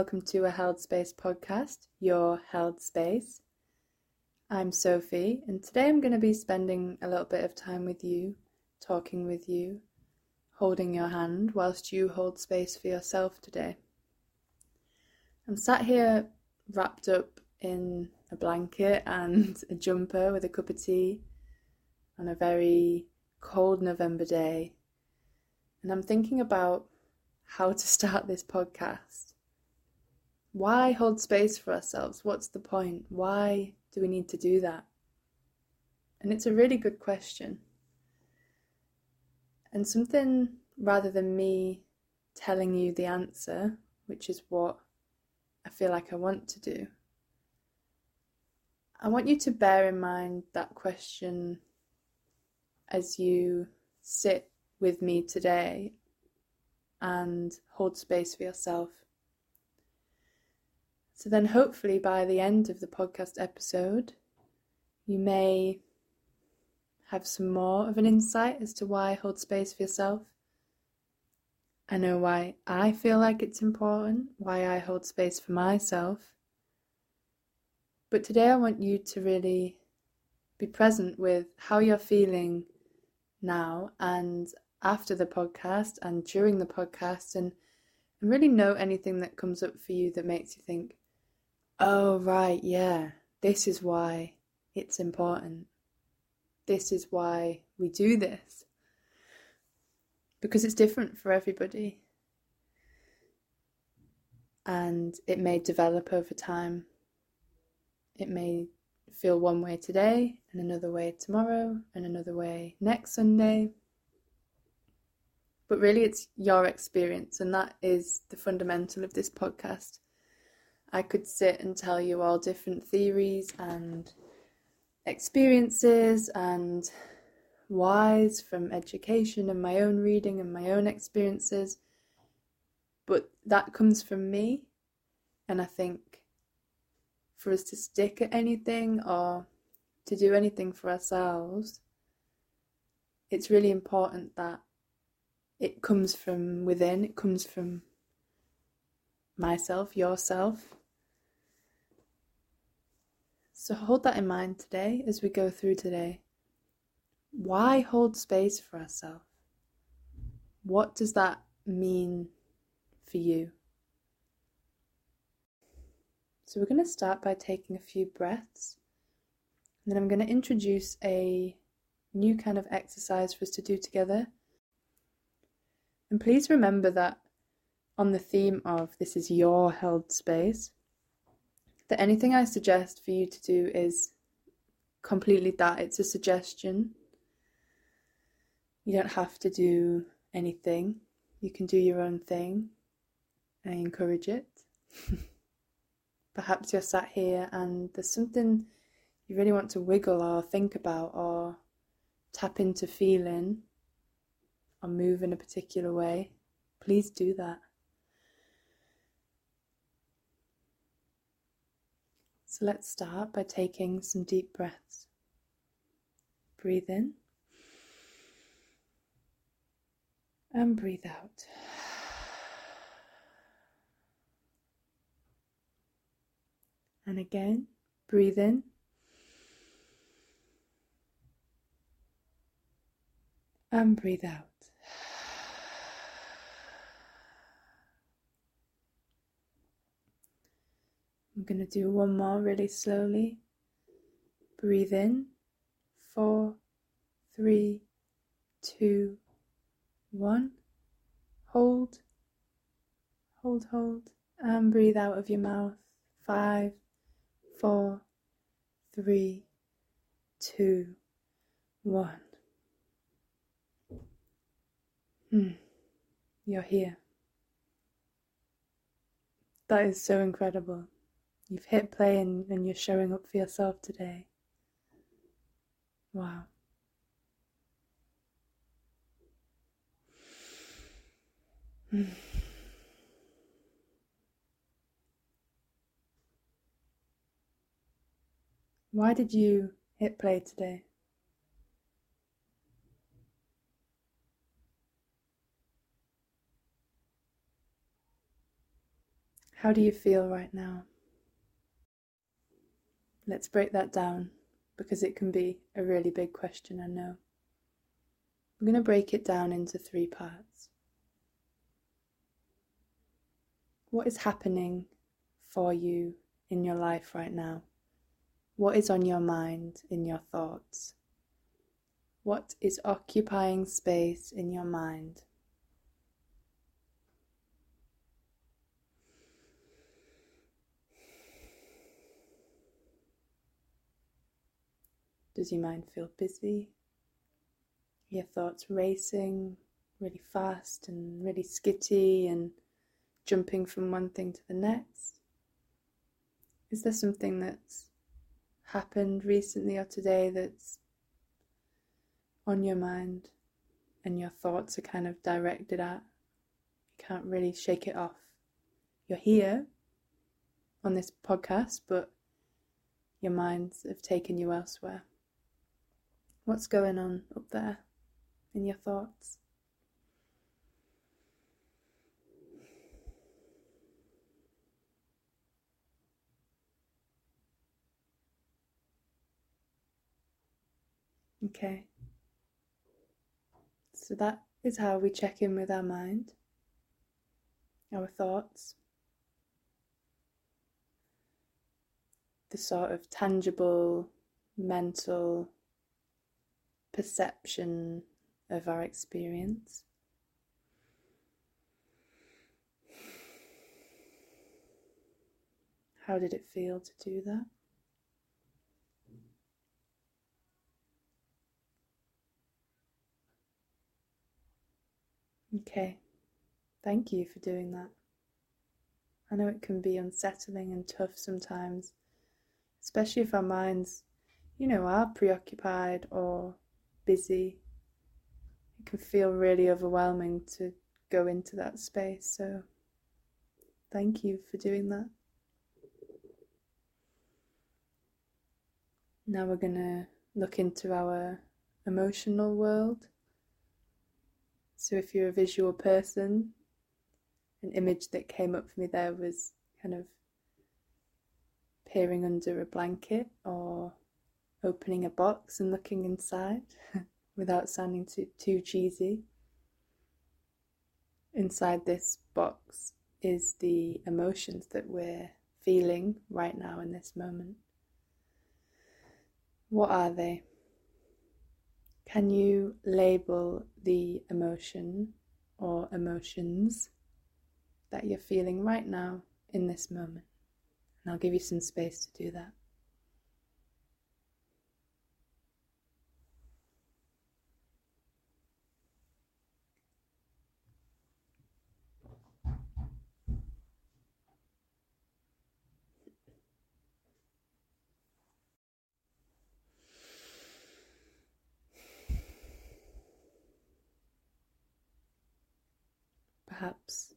welcome to a Held Space podcast, your Held Space. I'm Sophie, and today I'm going to be spending a little bit of time with you, talking with you, holding your hand whilst you hold space for yourself today. I'm sat here wrapped up in a blanket and a jumper with a cup of tea on a very cold November day, and I'm thinking about how to start this podcast. Why hold space for ourselves? What's the point? Why do we need to do that? And it's a really good question. And something rather than me telling you the answer, which is what I feel like I want to do, I want you to bear in mind that question as you sit with me today and hold space for yourself. So, then hopefully by the end of the podcast episode, you may have some more of an insight as to why hold space for yourself. I know why I feel like it's important, why I hold space for myself. But today I want you to really be present with how you're feeling now and after the podcast and during the podcast and, and really note anything that comes up for you that makes you think, oh, right, yeah, this is why it's important. This is why we do this. Because it's different for everybody. And it may develop over time. It may feel one way today, and another way tomorrow, and another way next Sunday but really it's your experience, and that is the fundamental of this podcast. I could sit and tell you all different theories and experiences and whys from education and my own reading and my own experiences, but that comes from me, and I think for us to stick at anything or to do anything for ourselves, it's really important that it comes from within, it comes from myself, yourself. So hold that in mind today as we go through today. Why hold space for ourselves? What does that mean for you? So, we're going to start by taking a few breaths, and then I'm going to introduce a new kind of exercise for us to do together and please remember that on the theme of this is your held space, that anything I suggest for you to do is completely that. It's a suggestion. You don't have to do anything. You can do your own thing. I encourage it. Perhaps you're sat here and there's something you really want to wiggle or think about or tap into feeling or move in a particular way, please do that. So let's start by taking some deep breaths. Breathe in and breathe out. And again, breathe in and breathe out. I'm going to do one more really slowly. Breathe in. Four, three, two, one. Hold, hold, hold, and breathe out of your mouth. Five, four, three, two, one. Hmm. You're here. That is so incredible. You've hit play and, and you're showing up for yourself today. Wow. Why did you hit play today? How do you feel right now? Let's break that down because it can be a really big question, I know. I'm going to break it down into three parts. What is happening for you in your life right now? What is on your mind, in your thoughts? What is occupying space in your mind? Does your mind feel busy? Your thoughts racing really fast and really skitty and jumping from one thing to the next? Is there something that's happened recently or today that's on your mind and your thoughts are kind of directed at? You can't really shake it off. You're here on this podcast, but your minds have taken you elsewhere. What's going on up there in your thoughts? Okay. So that is how we check in with our mind, our thoughts, the sort of tangible mental perception of our experience. How did it feel to do that? Okay, thank you for doing that. I know it can be unsettling and tough sometimes, especially if our minds, you know, are preoccupied or busy, it can feel really overwhelming to go into that space. So, thank you for doing that. Now we're going to look into our emotional world. So, if you're a visual person, an image that came up for me there was kind of peering under a blanket or opening a box and looking inside without sounding too, too cheesy. Inside this box is the emotions that we're feeling right now in this moment. What are they? Can you label the emotion or emotions that you're feeling right now in this moment? And I'll give you some space to do that. Perhaps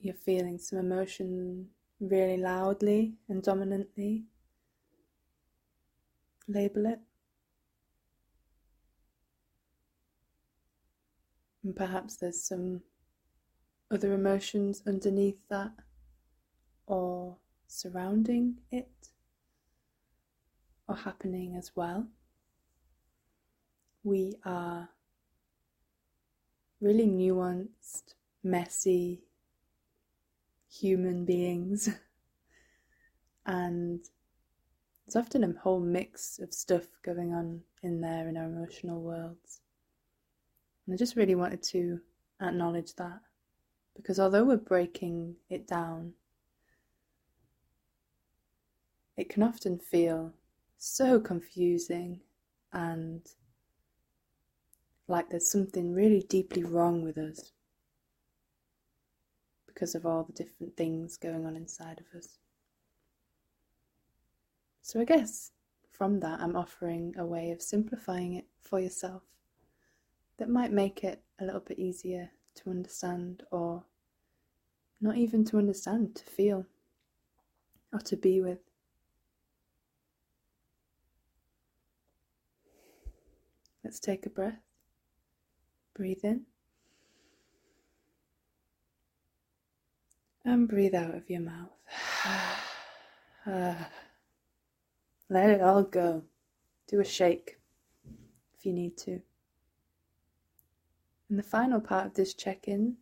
you're feeling some emotion really loudly and dominantly. Label it. And perhaps there's some other emotions underneath that or surrounding it or happening as well. We are really nuanced, messy human beings. and there's often a whole mix of stuff going on in there in our emotional worlds. And I just really wanted to acknowledge that because although we're breaking it down, it can often feel so confusing and like there's something really deeply wrong with us because of all the different things going on inside of us. So, I guess from that, I'm offering a way of simplifying it for yourself that might make it a little bit easier to understand, or not even to understand, to feel or to be with. Let's take a breath. Breathe in And breathe out of your mouth. Let it all go. Do a shake if you need to. And the final part of this check in,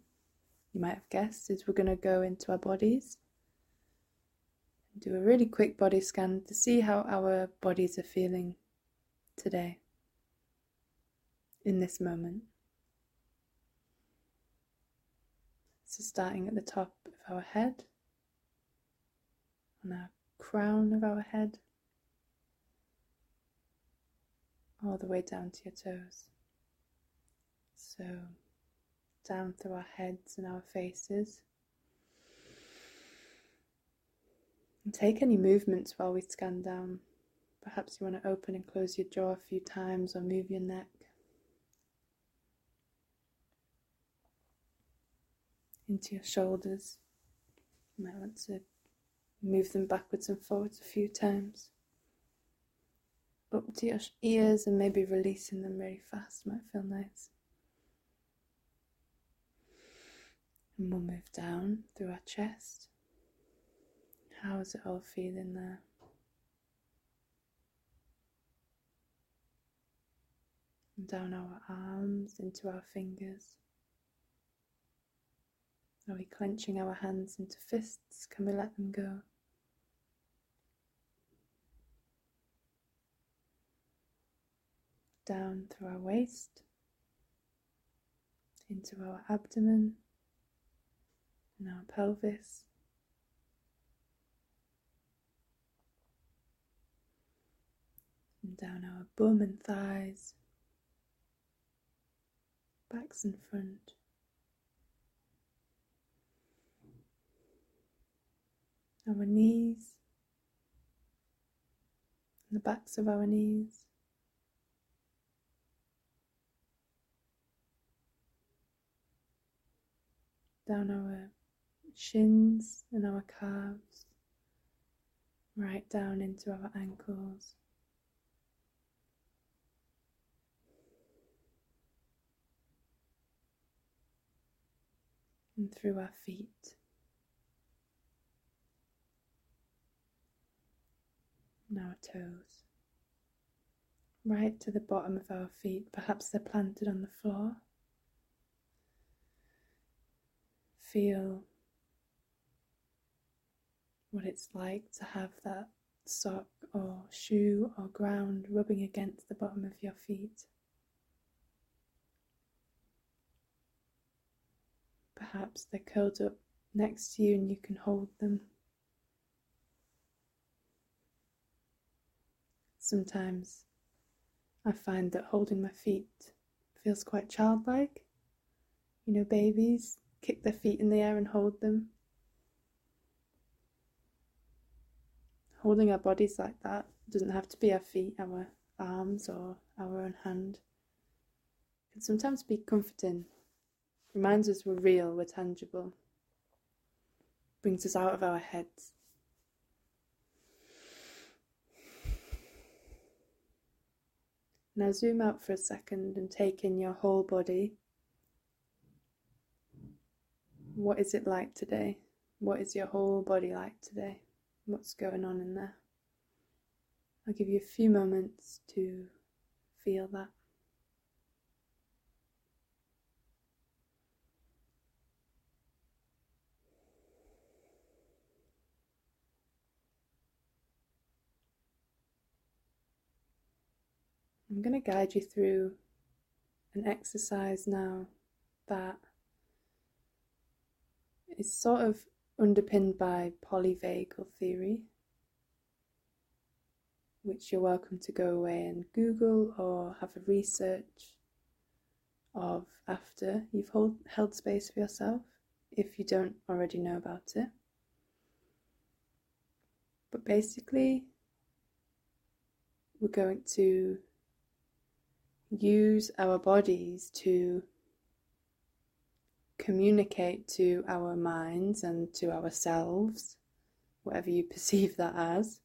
you might have guessed, is we're going to go into our bodies and do a really quick body scan to see how our bodies are feeling today, in this moment. So, starting at the top of our head, on our crown of our head, all the way down to your toes. So, down through our heads and our faces. And take any movements while we scan down. Perhaps you want to open and close your jaw a few times or move your neck. Into your shoulders. You might want to move them backwards and forwards a few times up to your ears and maybe releasing them really fast might feel nice. And we'll move down through our chest. How is it all feeling there? And down our arms into our fingers. Are we clenching our hands into fists? Can we let them go? down through our waist, into our abdomen and our pelvis. And down our bum and thighs, backs and front. Our knees, the backs of our knees. down our shins and our calves, right down into our ankles. And through our feet. And our toes. Right to the bottom of our feet, perhaps they're planted on the floor. feel what it's like to have that sock or shoe or ground rubbing against the bottom of your feet. Perhaps they're curled up next to you and you can hold them. Sometimes I find that holding my feet feels quite childlike. You know, babies, kick their feet in the air and hold them. Holding our bodies like that doesn't have to be our feet, our arms, or our own hand. It can sometimes be comforting, reminds us we're real, we're tangible, brings us out of our heads. Now zoom out for a second and take in your whole body what is it like today? What is your whole body like today? What's going on in there? I'll give you a few moments to feel that. I'm going to guide you through an exercise now that is sort of underpinned by polyvagal theory, which you're welcome to go away and Google or have a research of after you've hold, held space for yourself if you don't already know about it. But basically, we're going to use our bodies to communicate to our minds and to ourselves, whatever you perceive that as,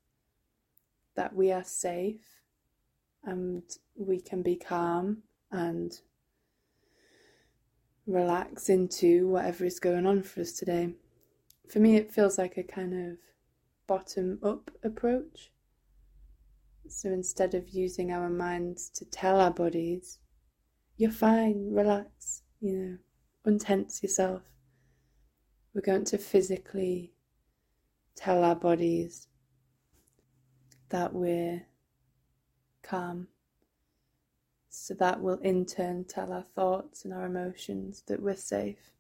that we are safe and we can be calm and relax into whatever is going on for us today. for me, it feels like a kind of bottom up approach. So instead of using our minds to tell our bodies, you're fine, relax, you know, untense yourself, we're going to physically tell our bodies that we're calm. So that will in turn tell our thoughts and our emotions that we're safe.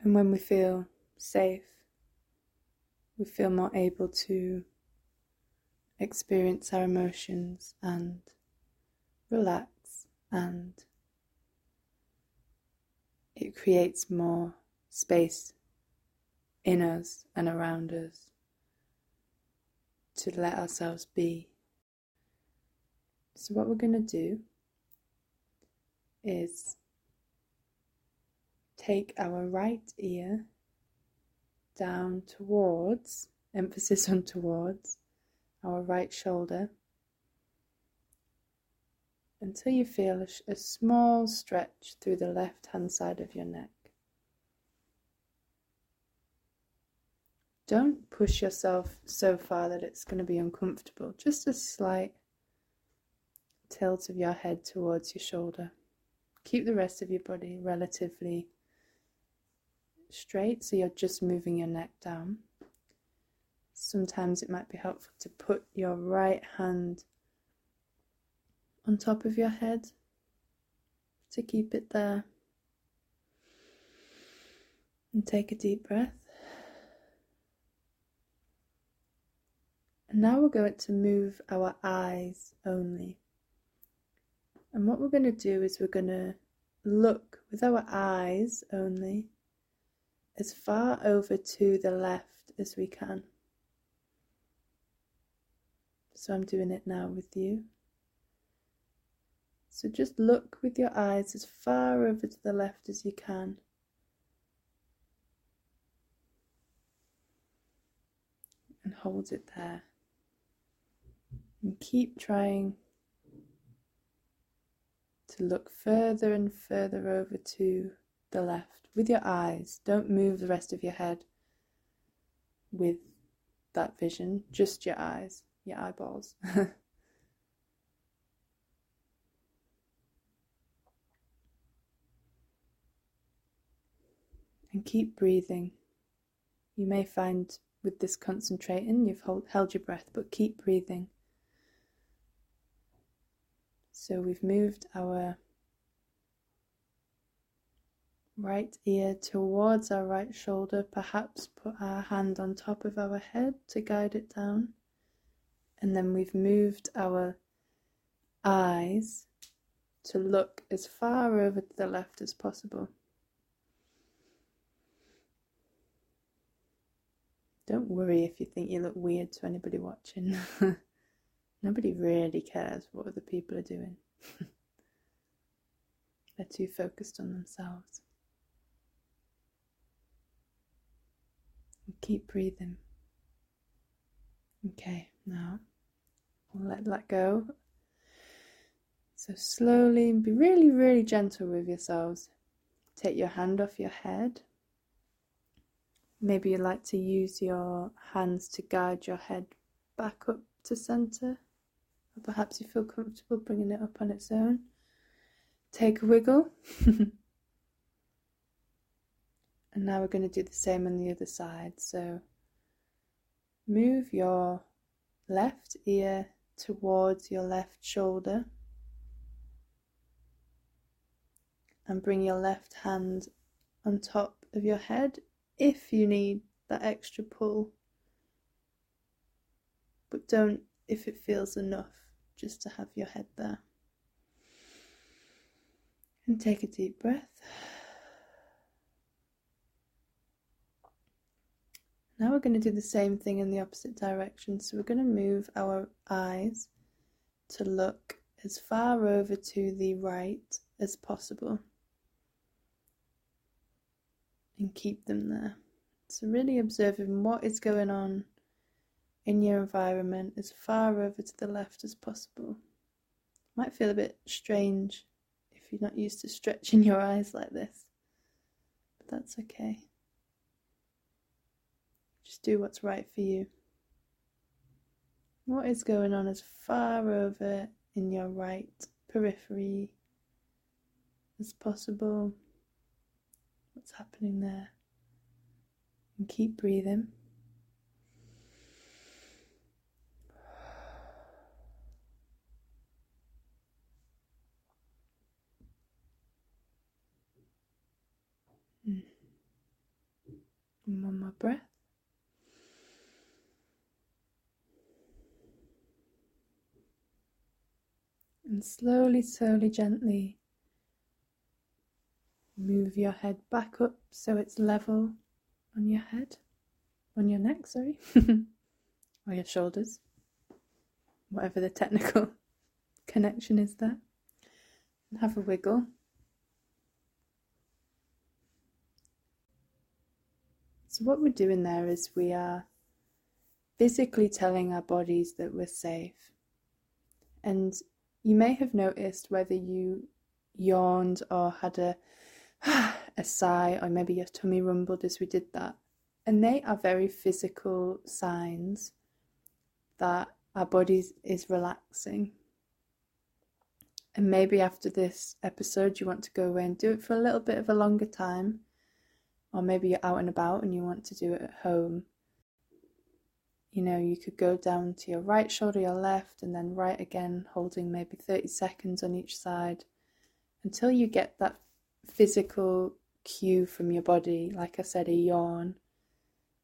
And when we feel safe, we feel more able to experience our emotions and relax, and it creates more space in us and around us to let ourselves be. So, what we're going to do is take our right ear down towards, emphasis on towards, our right shoulder until you feel a, a small stretch through the left hand side of your neck. Don't push yourself so far that it's going to be uncomfortable, just a slight tilt of your head towards your shoulder. Keep the rest of your body relatively straight, so you're just moving your neck down. Sometimes it might be helpful to put your right hand on top of your head to keep it there. And take a deep breath. And now we're going to move our eyes only. And what we're going to do is we're going to look with our eyes only as far over to the left as we can. So I'm doing it now with you. So just look with your eyes as far over to the left as you can. And hold it there. And keep trying to look further and further over to the left with your eyes. Don't move the rest of your head with that vision, just your eyes, your eyeballs. and keep breathing. You may find with this concentrating you've hold, held your breath, but keep breathing. So we've moved our right ear towards our right shoulder, perhaps put our hand on top of our head to guide it down. And then we've moved our eyes to look as far over to the left as possible. Don't worry if you think you look weird to anybody watching. Nobody really cares what other people are doing. They're too focused on themselves. And keep breathing. Okay, now let that go. So slowly and be really, really gentle with yourselves. Take your hand off your head Maybe you like to use your hands to guide your head back up to center, or perhaps you feel comfortable bringing it up on its own. Take a wiggle. and now we're going to do the same on the other side. So move your left ear towards your left shoulder and bring your left hand on top of your head if you need that extra pull. But don't if it feels enough just to have your head there. And take a deep breath. Now we're going to do the same thing in the opposite direction. So we're going to move our eyes to look as far over to the right as possible and keep them there. So, really observing what is going on in your environment as far over to the left as possible. Might feel a bit strange if you're not used to stretching your eyes like this, but that's okay. Just do what's right for you. What is going on as far over in your right periphery as possible? What's happening there? And keep breathing. Hmm. one more breath. And slowly, slowly, gently move your head back up so it's level on your head, on your neck, sorry, or your shoulders, whatever the technical connection is there. And have a wiggle. So, what we're doing there is we are physically telling our bodies that we're safe. And you may have noticed whether you yawned or had a a sigh or maybe your tummy rumbled as we did that. And they are very physical signs that our body is relaxing. And maybe after this episode, you want to go away and do it for a little bit of a longer time or maybe you're out and about and you want to do it at home. You know, you could go down to your right shoulder, your left, and then right again, holding maybe 30 seconds on each side until you get that physical cue from your body, like I said, a yawn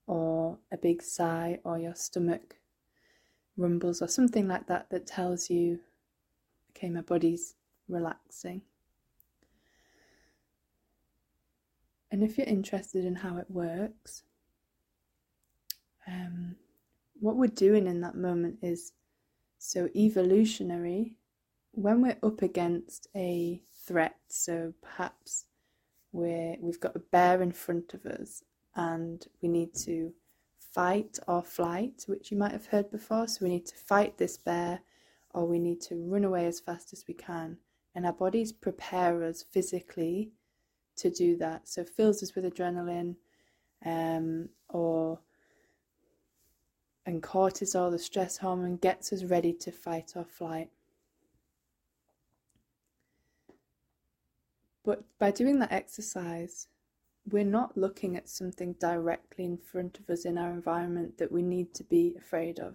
or a big sigh or your stomach rumbles or something like that that tells you, okay, my body's relaxing. And if you're interested in how it works, um, what we're doing in that moment is so evolutionary. When we're up against a threat, so perhaps we're, we've got a bear in front of us and we need to fight or flight, which you might have heard before. So we need to fight this bear or we need to run away as fast as we can. And our bodies prepare us physically to do that. So fills us with adrenaline, um, or and cortisol, the stress hormone, gets us ready to fight or flight. But by doing that exercise, we're not looking at something directly in front of us in our environment that we need to be afraid of.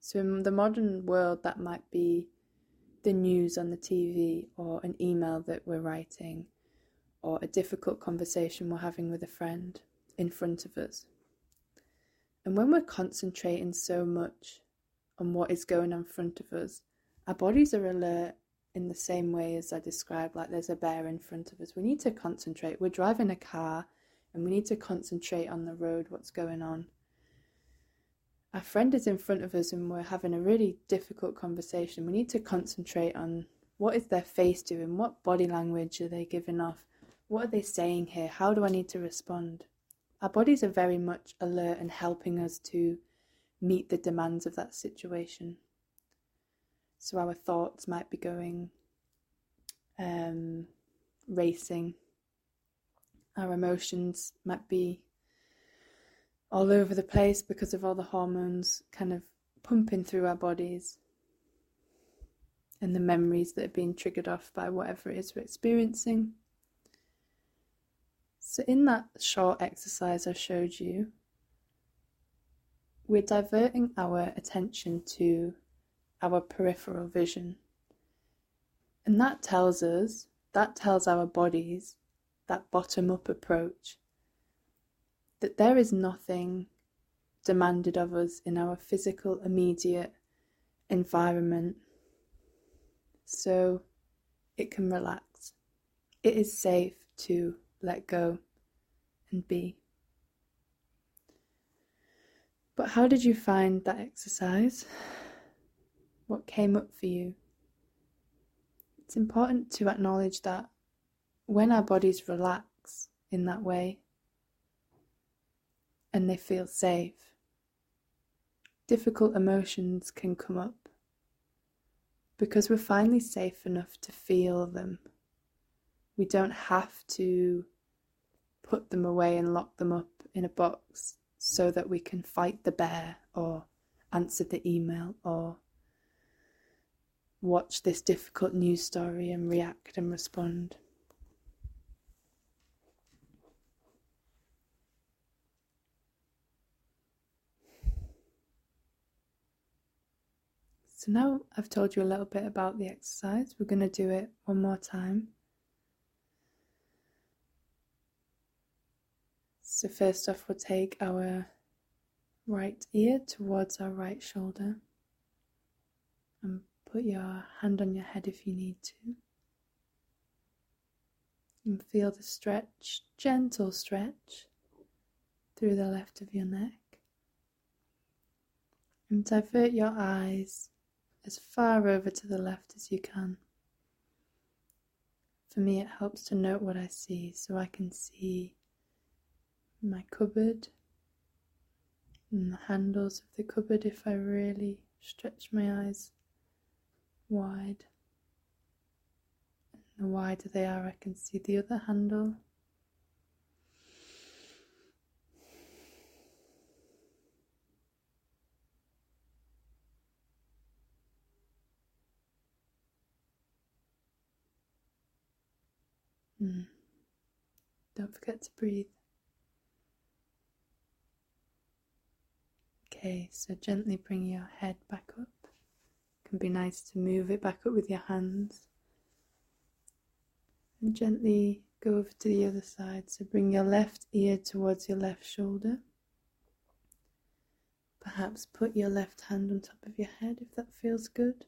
So, in the modern world, that might be the news on the TV or an email that we're writing or a difficult conversation we're having with a friend in front of us. And when we're concentrating so much on what is going on in front of us, our bodies are alert in the same way as I described, like there's a bear in front of us. We need to concentrate. We're driving a car and we need to concentrate on the road, what's going on. Our friend is in front of us and we're having a really difficult conversation. We need to concentrate on what is their face doing, what body language are they giving off, what are they saying here? How do I need to respond? Our bodies are very much alert and helping us to meet the demands of that situation. So our thoughts might be going um, racing. Our emotions might be all over the place because of all the hormones kind of pumping through our bodies and the memories that are being triggered off by whatever it is we're experiencing. So, in that short exercise I showed you, we're diverting our attention to our peripheral vision. And that tells us, that tells our bodies, that bottom up approach, that there is nothing demanded of us in our physical immediate environment. So it can relax. It is safe to let go, and be. But how did you find that exercise? What came up for you? It's important to acknowledge that when our bodies relax in that way and they feel safe, difficult emotions can come up because we're finally safe enough to feel them we don't have to put them away and lock them up in a box so that we can fight the bear or answer the email or watch this difficult news story and react and respond. So now I've told you a little bit about the exercise, we're going to do it one more time. So, first off, we'll take our right ear towards our right shoulder and put your hand on your head if you need to. And feel the stretch, gentle stretch through the left of your neck. And divert your eyes as far over to the left as you can. For me, it helps to note what I see so I can see my cupboard and the handles of the cupboard if I really stretch my eyes wide. And the wider they are, I can see the other handle. Mm. Don't forget to breathe. Okay, so gently bring your head back up. It can be nice to move it back up with your hands. And gently go over to the other side. So bring your left ear towards your left shoulder. Perhaps put your left hand on top of your head if that feels good.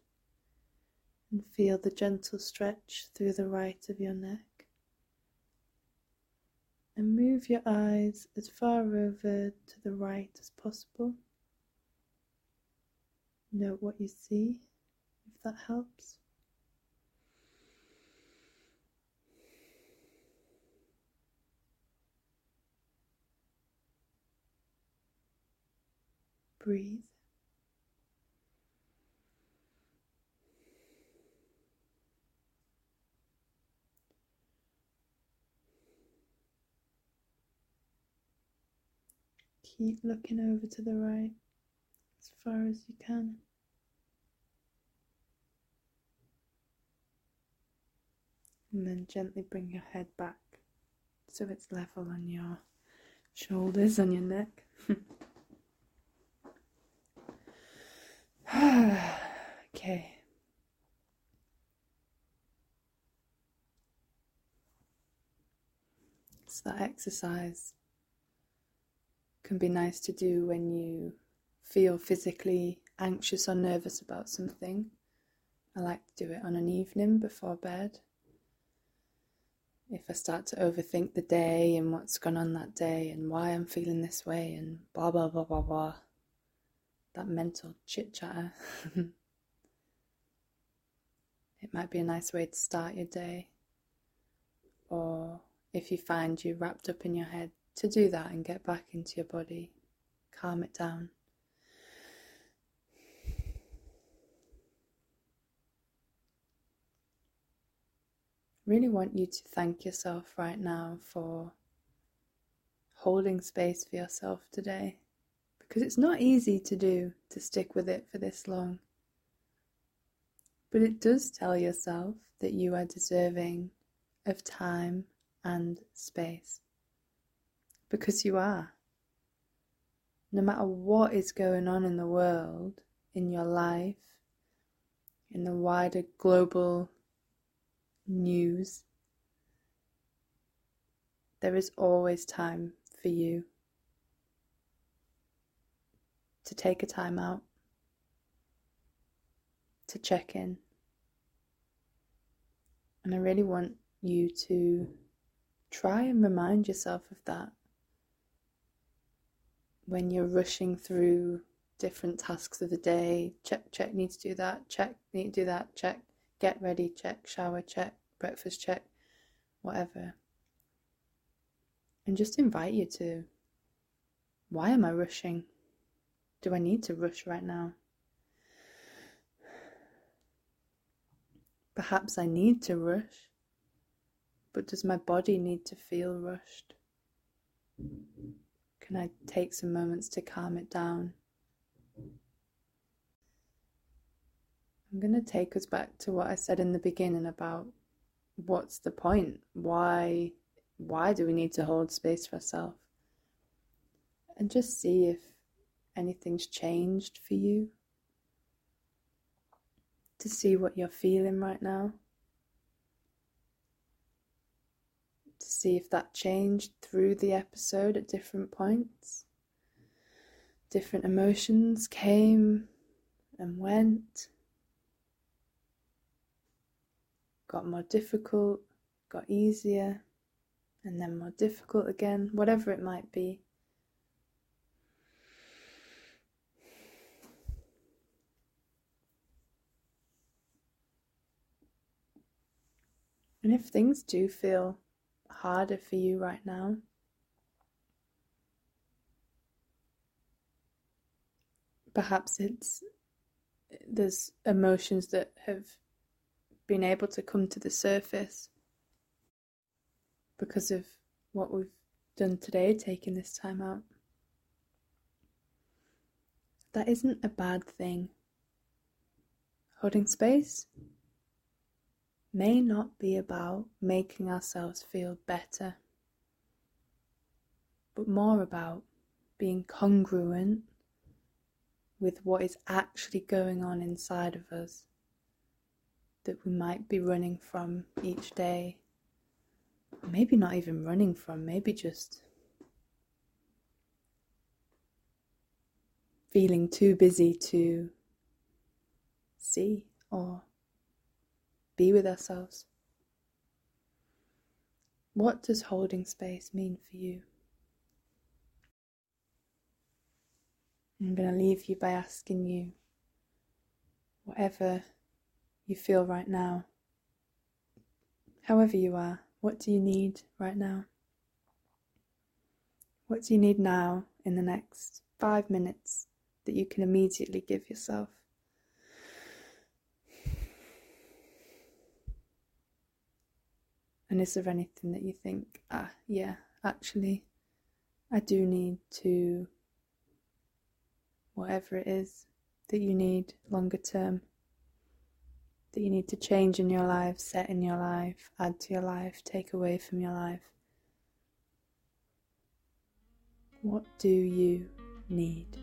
And feel the gentle stretch through the right of your neck and move your eyes as far over to the right as possible. Note what you see, if that helps. Breathe. Keep looking over to the right far as you can. And then gently bring your head back so it's level on your shoulders, on your neck. okay. So that exercise can be nice to do when you feel physically anxious or nervous about something. I like to do it on an evening before bed. If I start to overthink the day and what's gone on that day and why I'm feeling this way and blah blah blah blah blah, that mental chit chatter, it might be a nice way to start your day. Or if you find you're wrapped up in your head, to do that and get back into your body, calm it down. Really want you to thank yourself right now for holding space for yourself today because it's not easy to do to stick with it for this long. But it does tell yourself that you are deserving of time and space because you are. No matter what is going on in the world, in your life, in the wider global news, there is always time for you to take a time out, to check in. And I really want you to try and remind yourself of that when you're rushing through different tasks of the day. Check, check, need to do that, check, need to do that, check, get ready, check, shower, check, breakfast, check, whatever. And just invite you to why am I rushing? Do I need to rush right now? Perhaps I need to rush, but does my body need to feel rushed? can I take some moments to calm it down? I'm going to take us back to what I said in the beginning about what's the point? Why why do we need to hold space for ourselves? And just see if anything's changed for you. To see what you're feeling right now. To see if that changed through the episode at different points. Different emotions came and went. Got more difficult, got easier, and then more difficult again, whatever it might be. And if things do feel harder for you right now, perhaps it's there's emotions that have been able to come to the surface because of what we've done today, taking this time out. That isn't a bad thing. Holding space may not be about making ourselves feel better, but more about being congruent with what is actually going on inside of us that we might be running from each day. Maybe not even running from, maybe just feeling too busy to see or be with ourselves. What does holding space mean for you? I'm going to leave you by asking you whatever you feel right now. However, you are, what do you need right now? What do you need now in the next five minutes that you can immediately give yourself? And is there anything that you think, ah, yeah, actually, I do need to, whatever it is that you need longer term? That you need to change in your life, set in your life, add to your life, take away from your life? What do you need?